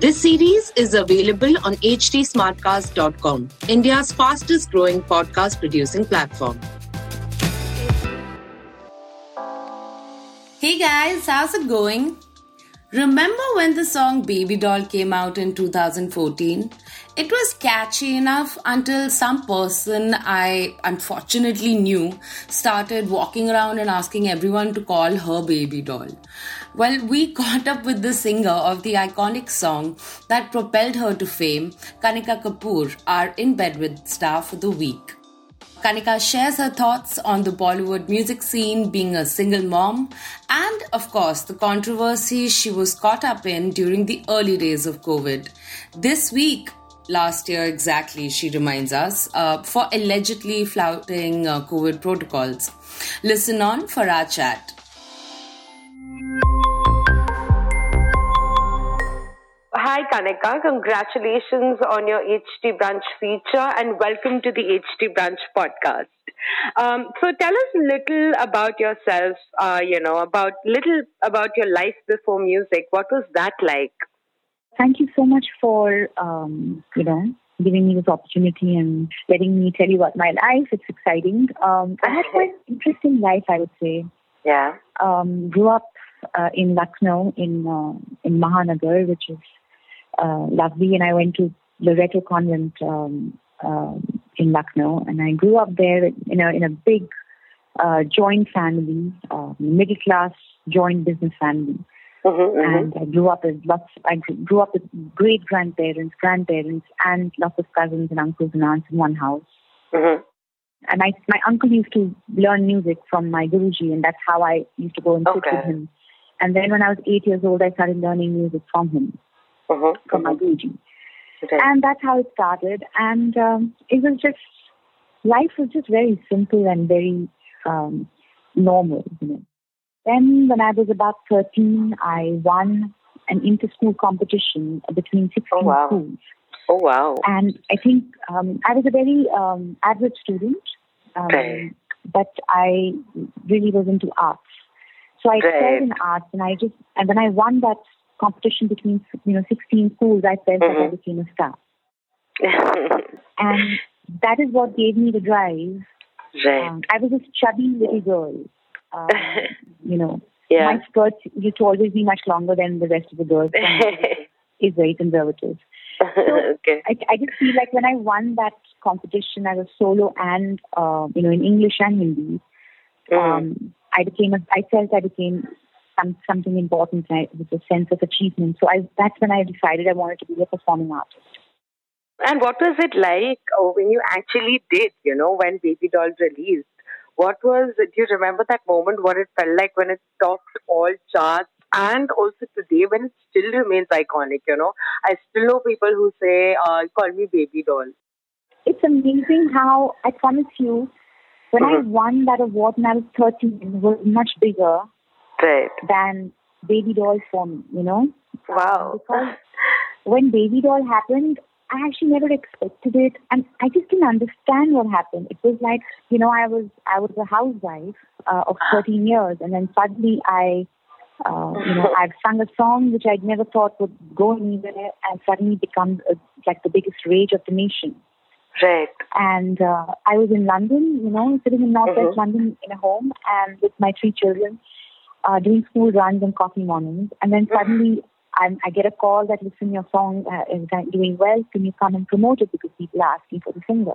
This series is available on htsmartcast.com, India's fastest growing podcast producing platform. Hey guys, how's it going? Remember when the song Baby Doll came out in 2014? It was catchy enough until some person I unfortunately knew started walking around and asking everyone to call her baby doll. Well, we caught up with the singer of the iconic song that propelled her to fame, Kanika Kapoor, our in bed with star for the week. Kanika shares her thoughts on the Bollywood music scene, being a single mom, and of course, the controversy she was caught up in during the early days of COVID. This week, last year exactly, she reminds us, uh, for allegedly flouting uh, COVID protocols. Listen on for our chat. Hi, Kanika. Congratulations on your HT Brunch feature and welcome to the HT Brunch podcast. Um, so tell us a little about yourself, uh, you know, about little about your life before music. What was that like? Thank you so much for, um, you know, giving me this opportunity and letting me tell you about my life. It's exciting. Um, I had quite an interesting life, I would say. Yeah. Um, grew up uh, in Lucknow, in uh, in Mahanagar, which is uh, lovely, and I went to Loreto Convent um, uh, in Lucknow, and I grew up there in a in a big uh, joint family, uh, middle class joint business family. Mm-hmm, mm-hmm. And I grew up with lots. I grew up with great grandparents, grandparents, and lots of cousins and uncles and aunts in one house. Mm-hmm. And I, my uncle used to learn music from my guruji, and that's how I used to go and sit Okay. with him. And then when I was eight years old, I started learning music from him, Mm-hmm. from my guruji. Right. And that's how it started. And um, it was just, life was just very simple and very um, normal, you know. Then when I was about 13, I won an inter-school competition between 16 Oh, wow. schools. Oh wow. And I think um, I was a very um, average student, um, Right. but I really was into arts. So I excelled Right. in arts, and I just and when I won that competition between you know 16 schools, I felt that I became a star, and that is what gave me the drive. right. Um, I was a chubby little girl, um, you know. yeah. My skirt used to always be much longer than the rest of the girls. is very conservative. okay. I, I just feel like when I won that competition as a solo and uh, you know in English and Hindi, Mm. um, I became a, I felt I became some, something important I, with a sense of achievement. So I, that's when I decided I wanted to be a performing artist. And what was it like uh, when you actually did, you know, when Baby Doll released? What was, do you remember that moment, what it felt like when it topped all charts? And also today, when it still remains iconic, you know, I still know people who say, uh, call me Baby Doll. It's amazing how I promise you, when I Mhm. won that award when I was 13, it was much bigger Right. than Baby Doll for me, you know. Wow. Because when Baby Doll happened, I actually never expected it, and I just didn't understand what happened. It was like, you know, I was I was a housewife uh, of 13 years, and then suddenly I, uh, you know, I've sung a song which I'd never thought would go anywhere, and suddenly become uh, like the biggest rage of the nation. Right. And uh, I was in London, you know, sitting in Northwest Mhm. London in a home, and with my three children, uh, doing school runs and coffee mornings, and then suddenly. I'm, I get a call that listen, your song uh, is doing well. Can you come and promote it because people are asking for the singer?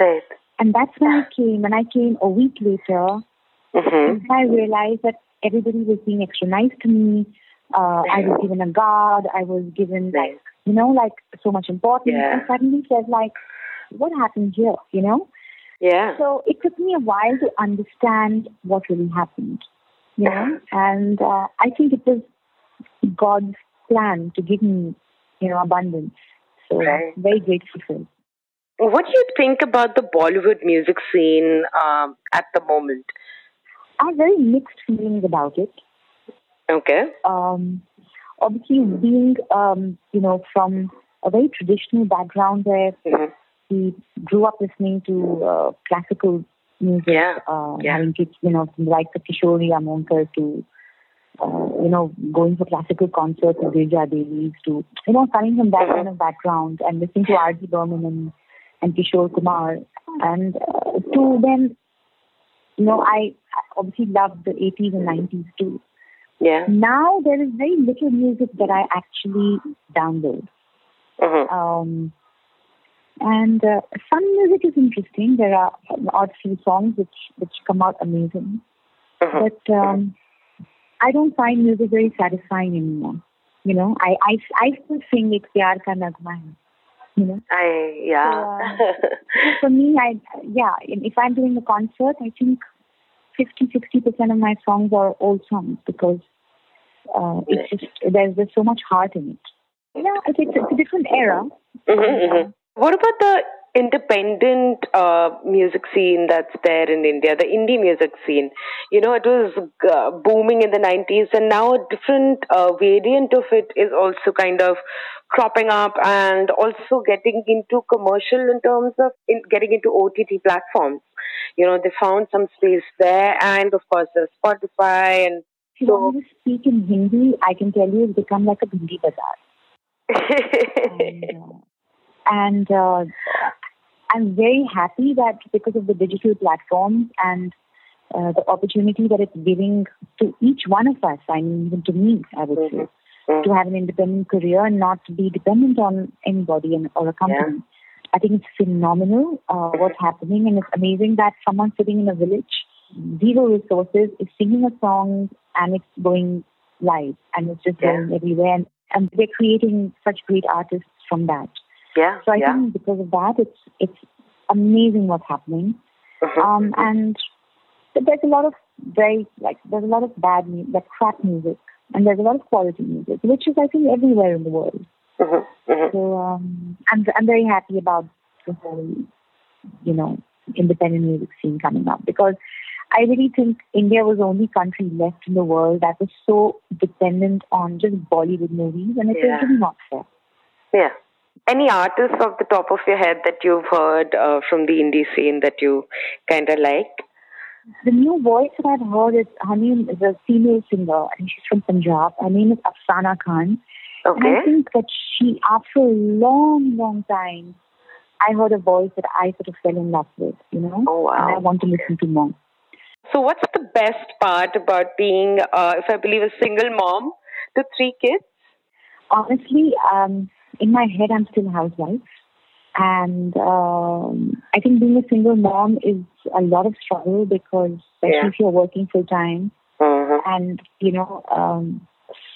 Right. And that's when I came. And I came a week later. Mm-hmm. I realized that everybody was being extra nice to me. Uh, I was given a guard. I was given like you know like so much importance. Yeah. And suddenly said like, what happened here? You know. Yeah. So it took me a while to understand what really happened. You know, and uh, I think it was God's plan to give me you know abundance. So Right. very grateful for it. What do you think about the Bollywood music scene um, at the moment? I have very mixed feelings about it. Okay. um, obviously being um, you know from a very traditional background where Mhm. he grew up listening to uh, classical music, Yeah, uh, yeah. having kids, you know, from the likes of Kishori Amonkar to uh, you know going for classical concerts with Girija Devis to you know coming from that kind of background and listening to R.D. Burman and and Kishore Kumar and uh, to then you know I obviously loved the 80s and 90s too. Yeah. Now there is very little music that I actually download. Mm-hmm. Um, and uh, some music is interesting. There are odd few songs which which come out amazing, Mm-hmm. but um, I don't find music very satisfying anymore. You know, I I, I still sing "Ek Pyar Ka Nagma Hai." You know, I yeah. So for me, I yeah, if I'm doing a concert, I think 50 60 percent of my songs are old songs because uh, it's just there's there's so much heart in it. Yeah, it's, it's, it's a different era. Mhm, mhm. What about the independent uh, music scene that's there in India, the indie music scene? You know, it was uh, booming in the 90s, and now a different uh, variant of it is also kind of cropping up and also getting into commercial in terms of in, getting into OTT platforms. You know, they found some space there, and of course, there's Spotify and If you So- want me to speak in Hindi, I can tell you it's become like a Hindi bazaar. And, uh, and uh, I'm very happy that because of the digital platforms and uh, the opportunity that it's giving to each one of us, I mean, even to me, I would say, Mhm. to have an independent career and not be dependent on anybody and, or a company. I think it's phenomenal uh, what's happening, and it's amazing that someone sitting in a village, zero resources, is singing a song and it's going live and it's just Yeah. going everywhere. And, and they're creating such great artists from that. Yeah, So I yeah. think because of that, it's it's amazing what's happening. Mhm. Um, and there's a lot of very like there's a lot of bad music, like crap music, and there's a lot of quality music, which is I think everywhere in the world. Mhm, mhm. So um, I'm I'm very happy about the whole, you know, independent music scene coming up because I really think India was the only country left in the world that was so dependent on just Bollywood movies, and it's Yeah. really not fair. Yeah. Any artists off the top of your head that you've heard uh, from the indie scene that you kind of like? The new voice that I've heard is her name is a female singer, and she's from Punjab. Her name is Afsana Khan. Okay. And I think that she, after a long, long time, I heard a voice that I sort of fell in love with, you know? Oh, wow. And I want to listen to more. So, what's the best part about being, uh, if I believe, a single mom to three kids? Honestly, um, in my head, I'm still a housewife. And um, I think being a single mom is a lot of struggle because, especially Yeah. if you're working full time, Mhm. and, you know, um,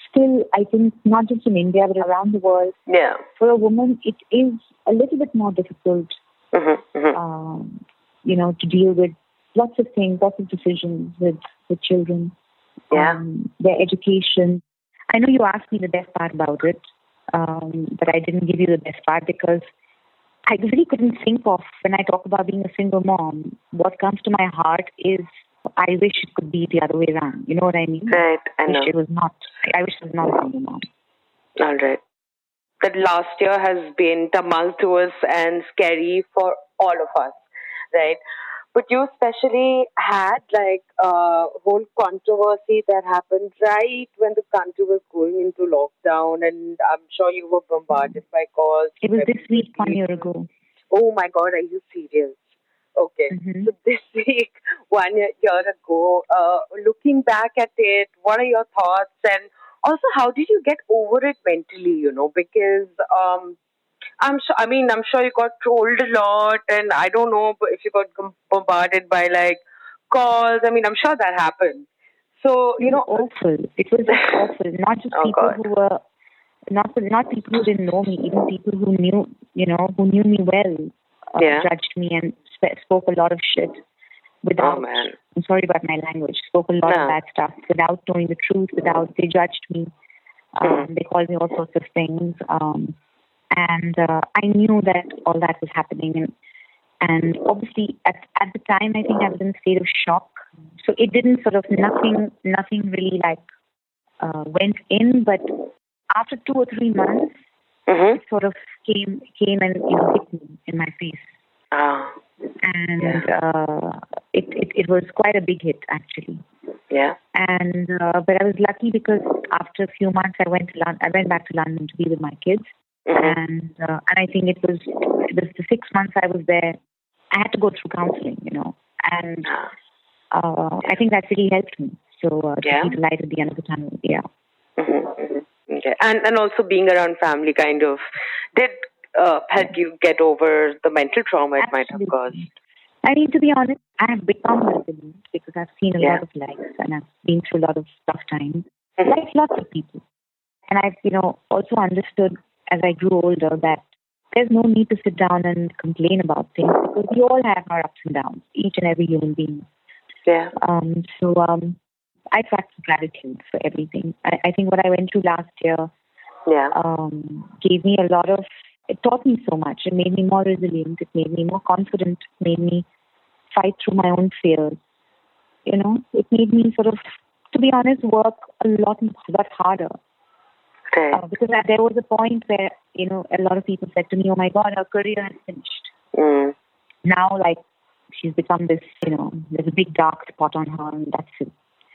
still, I think not just in India, but around the world, Yeah. for a woman, it is a little bit more difficult Mhm, mhm. um, you know, to deal with lots of things, lots of decisions with with children, Yeah. um, their education. I know you asked me the best part about it, um, but I didn't give you the best part because I really couldn't think of when I talk about being a single mom. What comes to my heart is I wish it could be the other way around. You know what I mean? Right, I wish know. it was not. I wish it was not a single mom. All right. That last year has been tumultuous and scary for all of us, right? But you especially had like a whole controversy that happened right when the country was going into lockdown, and I'm sure you were bombarded by calls. It was this week one year ago. Oh my God, are you serious? Okay. Mhm. So this week, one year, year ago, uh, looking back at it, what are your thoughts? And also, how did you get over it mentally, you know? Because um, I'm sure. I mean, I'm sure you got trolled a lot, and I don't know if you got bombarded by like calls. I mean, I'm sure that happened. So you know, awful. It was awful. Not just Oh, people God. who were not not people who didn't know me, even people who knew you know who knew me well uh, Yeah. judged me and sp- spoke a lot of shit without. Oh man. I'm sorry about my language. Spoke a lot No. of bad stuff without knowing the truth. Without they judged me. Um, They called me all sorts of things. Um, and uh, I knew that all that was happening, and and obviously at at the time I think I was in a state of shock. So it didn't sort of nothing nothing really like uh, went in, but after two or three months, Mhm. it sort of came came and you know hit me in my face, Ah. and uh, it, it it was quite a big hit actually. Yeah. And uh, but I was lucky because after a few months I went to Lon- I went back to London to be with my kids, And uh, and I think it was was the six months I was there. I had to go through counseling, you know, and uh, I think that really helped me. So uh, to Yeah. see the light at the end of the tunnel, yeah. Mhm, mhm. Okay. And and also being around family kind of did uh, help you get over the mental trauma it might have caused. I mean, to be honest, I have become resilient because I've seen a Yeah. lot of lives and I've been through a lot of tough times, Mhm. like lots of people. And I've, you know, also understood as I grew older that there's no need to sit down and complain about things because we all have our ups and downs, each and every human being. Yeah. Um, so um, I practice gratitude for everything. I, I think what I went through last year Yeah. um, gave me a lot of, it taught me so much. It made me more resilient. It made me more confident. It made me fight through my own fears. You know, it made me sort of, to be honest, work a lot, lot harder. Right. Uh, because I- there was a point where, you know, a lot of people said to me, oh my God, her career is finished. Mm. Now, like, she's become this, you know, there's a big dark spot on her and that's it.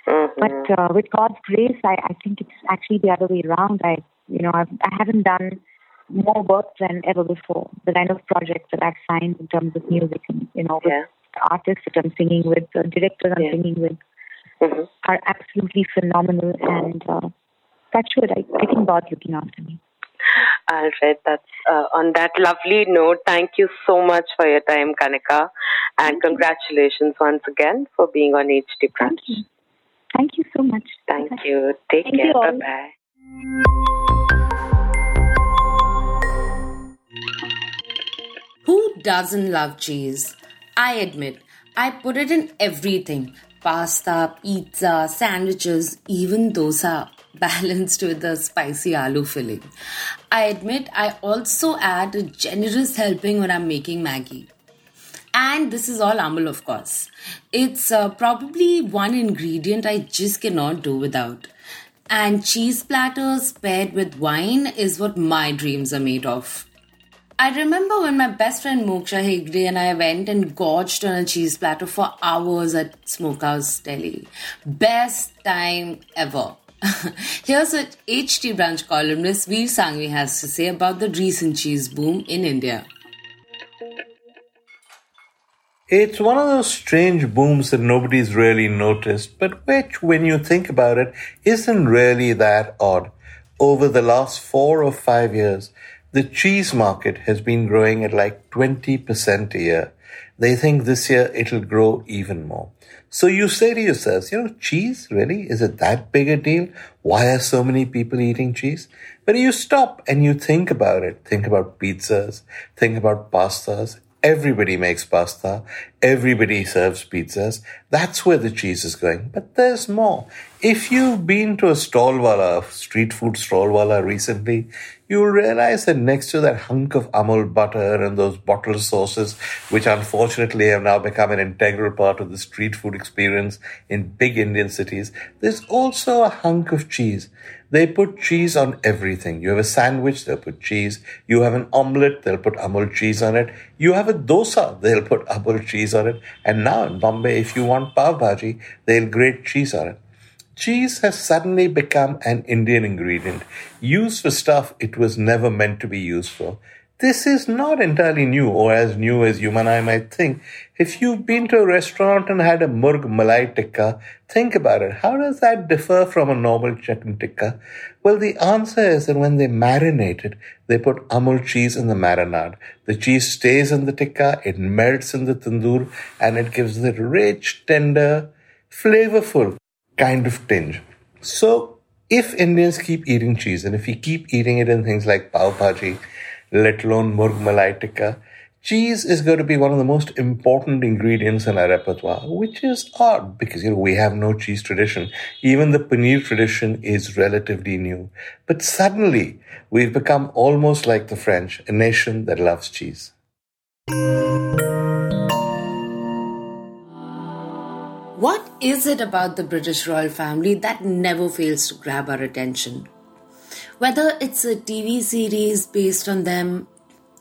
Mhm. But uh, with God's grace, I, I think it's actually the other way around. I, you know, I've, I haven't done more work than ever before. The kind of projects that I've signed in terms of music and, you know, with Yeah. artists that I'm singing with, uh, directors I'm Yeah. singing with, Mhm. are absolutely phenomenal. And uh, that's what I, I think God's looking after me. All right. That's uh, on that lovely note. Thank you so much for your time, Kanika, and congratulations once again for being on HT Brunch. Thank you. Thank you so much. Thank you. Take Thank care. Bye bye. Who doesn't love cheese? I admit, I put it in everything pasta, pizza, sandwiches, even dosa, balanced with a spicy aloo filling. I admit, I also add a generous helping when I'm making Maggi. And this is all amul, of course. It's uh, probably one ingredient I just cannot do without. And cheese platters paired with wine is what my dreams are made of. I remember when my best friend Moksha Hegde and I went and gorged on a cheese platter for hours at Smokehouse Delhi. Best time ever. Here's what HT Brunch columnist Vir Sanghvi has to say about the recent cheese boom in India. It's one of those strange booms that nobody's really noticed, but which, when you think about it, isn't really that odd. Over the last four or five years, the cheese market has been growing at like 20% a year. They think this year it'll grow even more. So you say to yourselves, you know, cheese, really? Is it that big a deal? Why are so many people eating cheese? But you stop and you think about it. Think about pizzas, think about pastas. Everybody makes pasta. Everybody serves pizzas. That's where the cheese is going. But there's more. If you've been to a stall wala, street food stall wala recently, you'll realize that next to that hunk of Amul butter and those bottled sauces, which unfortunately have now become an integral part of the street food experience in big Indian cities, there's also a hunk of cheese. They put cheese on everything. You have a sandwich, they'll put cheese. You have an omelette, they'll put Amul cheese on it. You have a dosa, they'll put Amul cheese on it. And now in Bombay, if you want pav bhaji, they'll grate cheese on it. Cheese has suddenly become an Indian ingredient, used for stuff it was never meant to be used for. this is not entirely new or as new as you and I might think. If you've been to a restaurant and had a murg malai tikka, think about it. How does that differ from a normal chicken tikka? Well, the answer is that when they marinate it, they put amul cheese in the marinade. The cheese stays in the tikka, it melts in the tandoor, and it gives the rich, tender, flavorful kind of tinge. So, if Indians keep eating cheese and if we keep eating it in things like pav bhaji, let alone murg malai tikka, cheese is going to be one of the most important ingredients in our repertoire, which is odd because you know we have no cheese tradition. Even the paneer tradition is relatively new. But suddenly we've become almost like the French, a nation that loves cheese. What is it about the British royal family that never fails to grab our attention? Whether it's a TV series based on them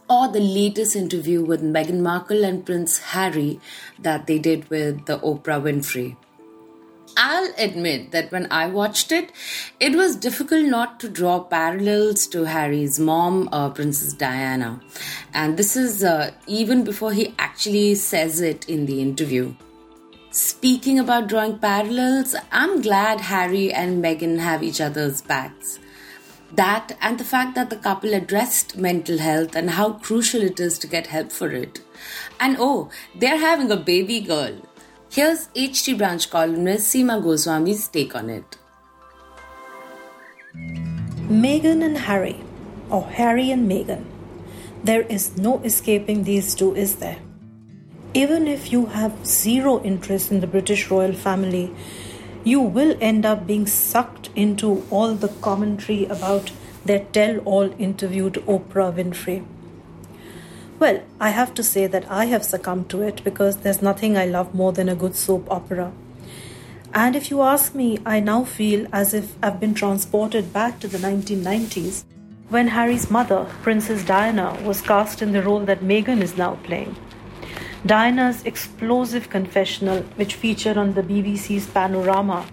or the latest interview with Meghan Markle and Prince Harry that they did with the Oprah Winfrey. I'll admit that when I watched it, it was difficult not to draw parallels to Harry's mom, uh, Princess Diana. And this is uh, even before he actually says it in the interview. Speaking about drawing parallels, I'm glad Harry and Meghan have each other's backs. That and the fact that the couple addressed mental health and how crucial it is to get help for it. And oh, they're having a baby girl. Here's HT Brunch columnist Seema Goswami's take on it. Meghan and Harry, or Harry and Meghan. There is no escaping these two, is there? Even if you have zero interest in the British royal family, you will end up being sucked into all the commentary about their tell all interview to Oprah Winfrey. Well, I have to say that I have succumbed to it because there's nothing I love more than a good soap opera. And if you ask me, I now feel as if I've been transported back to the 1990s when Harry's mother, Princess Diana, was cast in the role that Meghan is now playing. Diana's explosive confessional, which featured on the BBC's Panorama,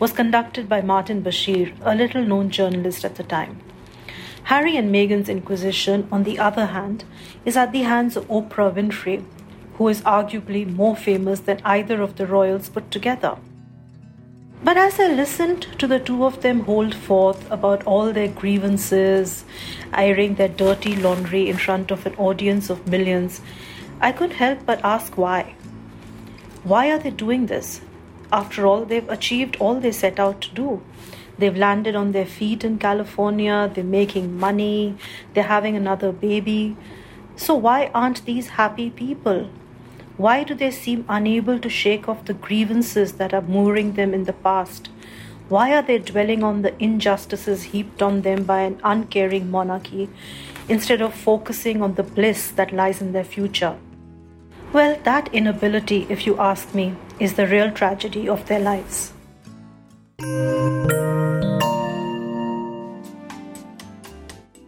was conducted by Martin Bashir, a little known journalist at the time. Harry and Meghan's inquisition, on the other hand, is at the hands of Oprah Winfrey, who is arguably more famous than either of the royals put together. But as I listened to the two of them hold forth about all their grievances, airing their dirty laundry in front of an audience of millions, I couldn't help but ask why. Why are they doing this? After all, they've achieved all they set out to do. They've landed on their feet in California, they're making money, they're having another baby. So, why aren't these happy people? Why do they seem unable to shake off the grievances that are mooring them in the past? Why are they dwelling on the injustices heaped on them by an uncaring monarchy instead of focusing on the bliss that lies in their future? Well, that inability, if you ask me, is the real tragedy of their lives.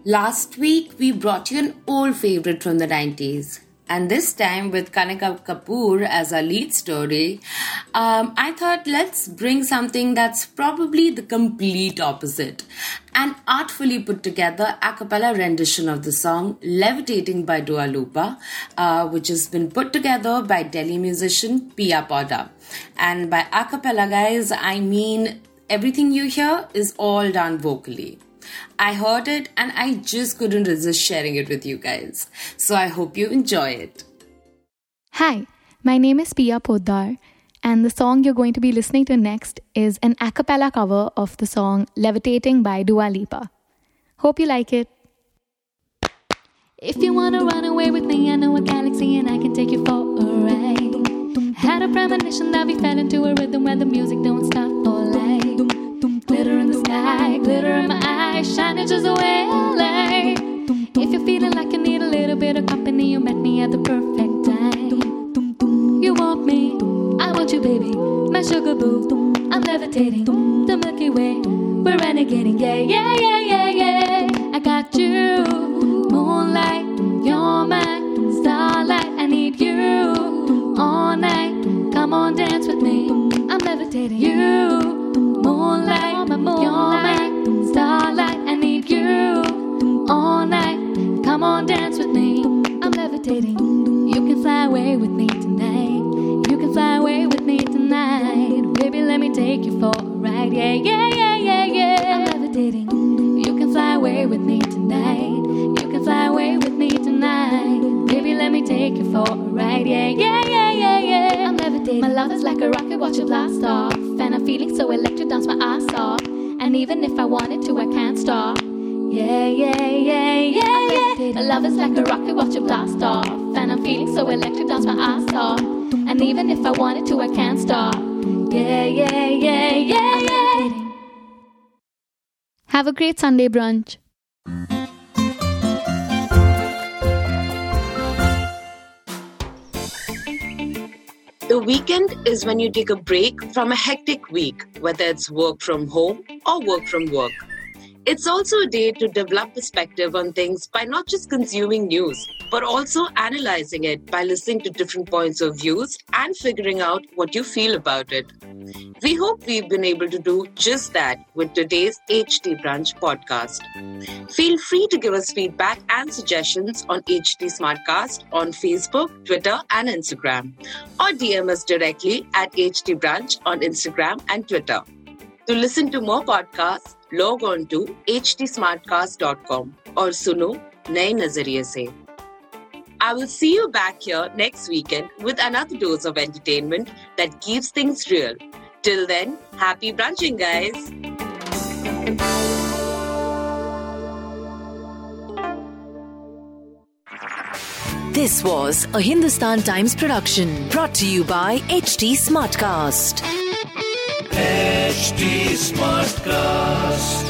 Last week, we brought you an old favorite from the 90s. And this time, with Kanika Kapoor as our lead story, um, I thought let's bring something that's probably the complete opposite an artfully put together a cappella rendition of the song Levitating by Dua Lipa, uh, which has been put together by Delhi musician Piya Podder. And by a cappella, guys, I mean everything you hear is all done vocally. I heard it and I just couldn't resist sharing it with you guys. So I hope you enjoy it. Hi, my name is Piya Podder, and the song you're going to be listening to next is an a cappella cover of the song Levitating by Dua Lipa. Hope you like it. If you wanna run away with me, I know a galaxy and I can take you for a ride. Had a premonition that we fell into a rhythm where the music don't stop for life. Glitter in the sky, glitter in my eyes, shining just the way I like. If you're feeling like you need a little bit of company, you met me at the perfect time. You want me, I want you, baby, my sugar boo. I'm levitating, the Milky Way. We're renegading, yeah, yeah, yeah, yeah, yeah. I got you, moonlight, you're my starlight. I need you all night. Come on, dance with me. I'm levitating, you moonlight, levitating. You can fly away with me tonight. You can fly away with me tonight. Baby, let me take you for a ride. Yeah, yeah, yeah, yeah, yeah. I'm levitating. You can fly away with me tonight. You can fly away with me tonight. Baby, let me take you for a ride. Yeah, yeah, yeah, yeah, yeah. I'm levitating. My love is like a rocket, watch it blast off. And I'm feeling so electric, dance my ass off. And even if I wanted to, I can't stop. Yeah, yeah, yeah, yeah, yeah. Love is like a rocket, watch it blast off. And I'm feeling so electric, dance my ass off. And even if I wanted to, I can't stop. Yeah, yeah, yeah, yeah, yeah. Have a great Sunday brunch. The weekend is when you take a break from a hectic week, whether it's work from home or work from work. It's also a day to develop perspective on things by not just consuming news, but also analyzing it by listening to different points of views and figuring out what you feel about it. We hope we've been able to do just that with today's HT Brunch podcast. Feel free to give us feedback and suggestions on HT Smartcast on Facebook, Twitter, and Instagram, or DM us directly at HT Brunch on Instagram and Twitter. To listen to more podcasts, log on to htsmartcast.com or suno नए नजरिए से I will see you back here next weekend with another dose of entertainment that keeps things real. Till then, happy brunching, guys. This was a Hindustan Times production brought to you by HT Smartcast. HT Smartcast.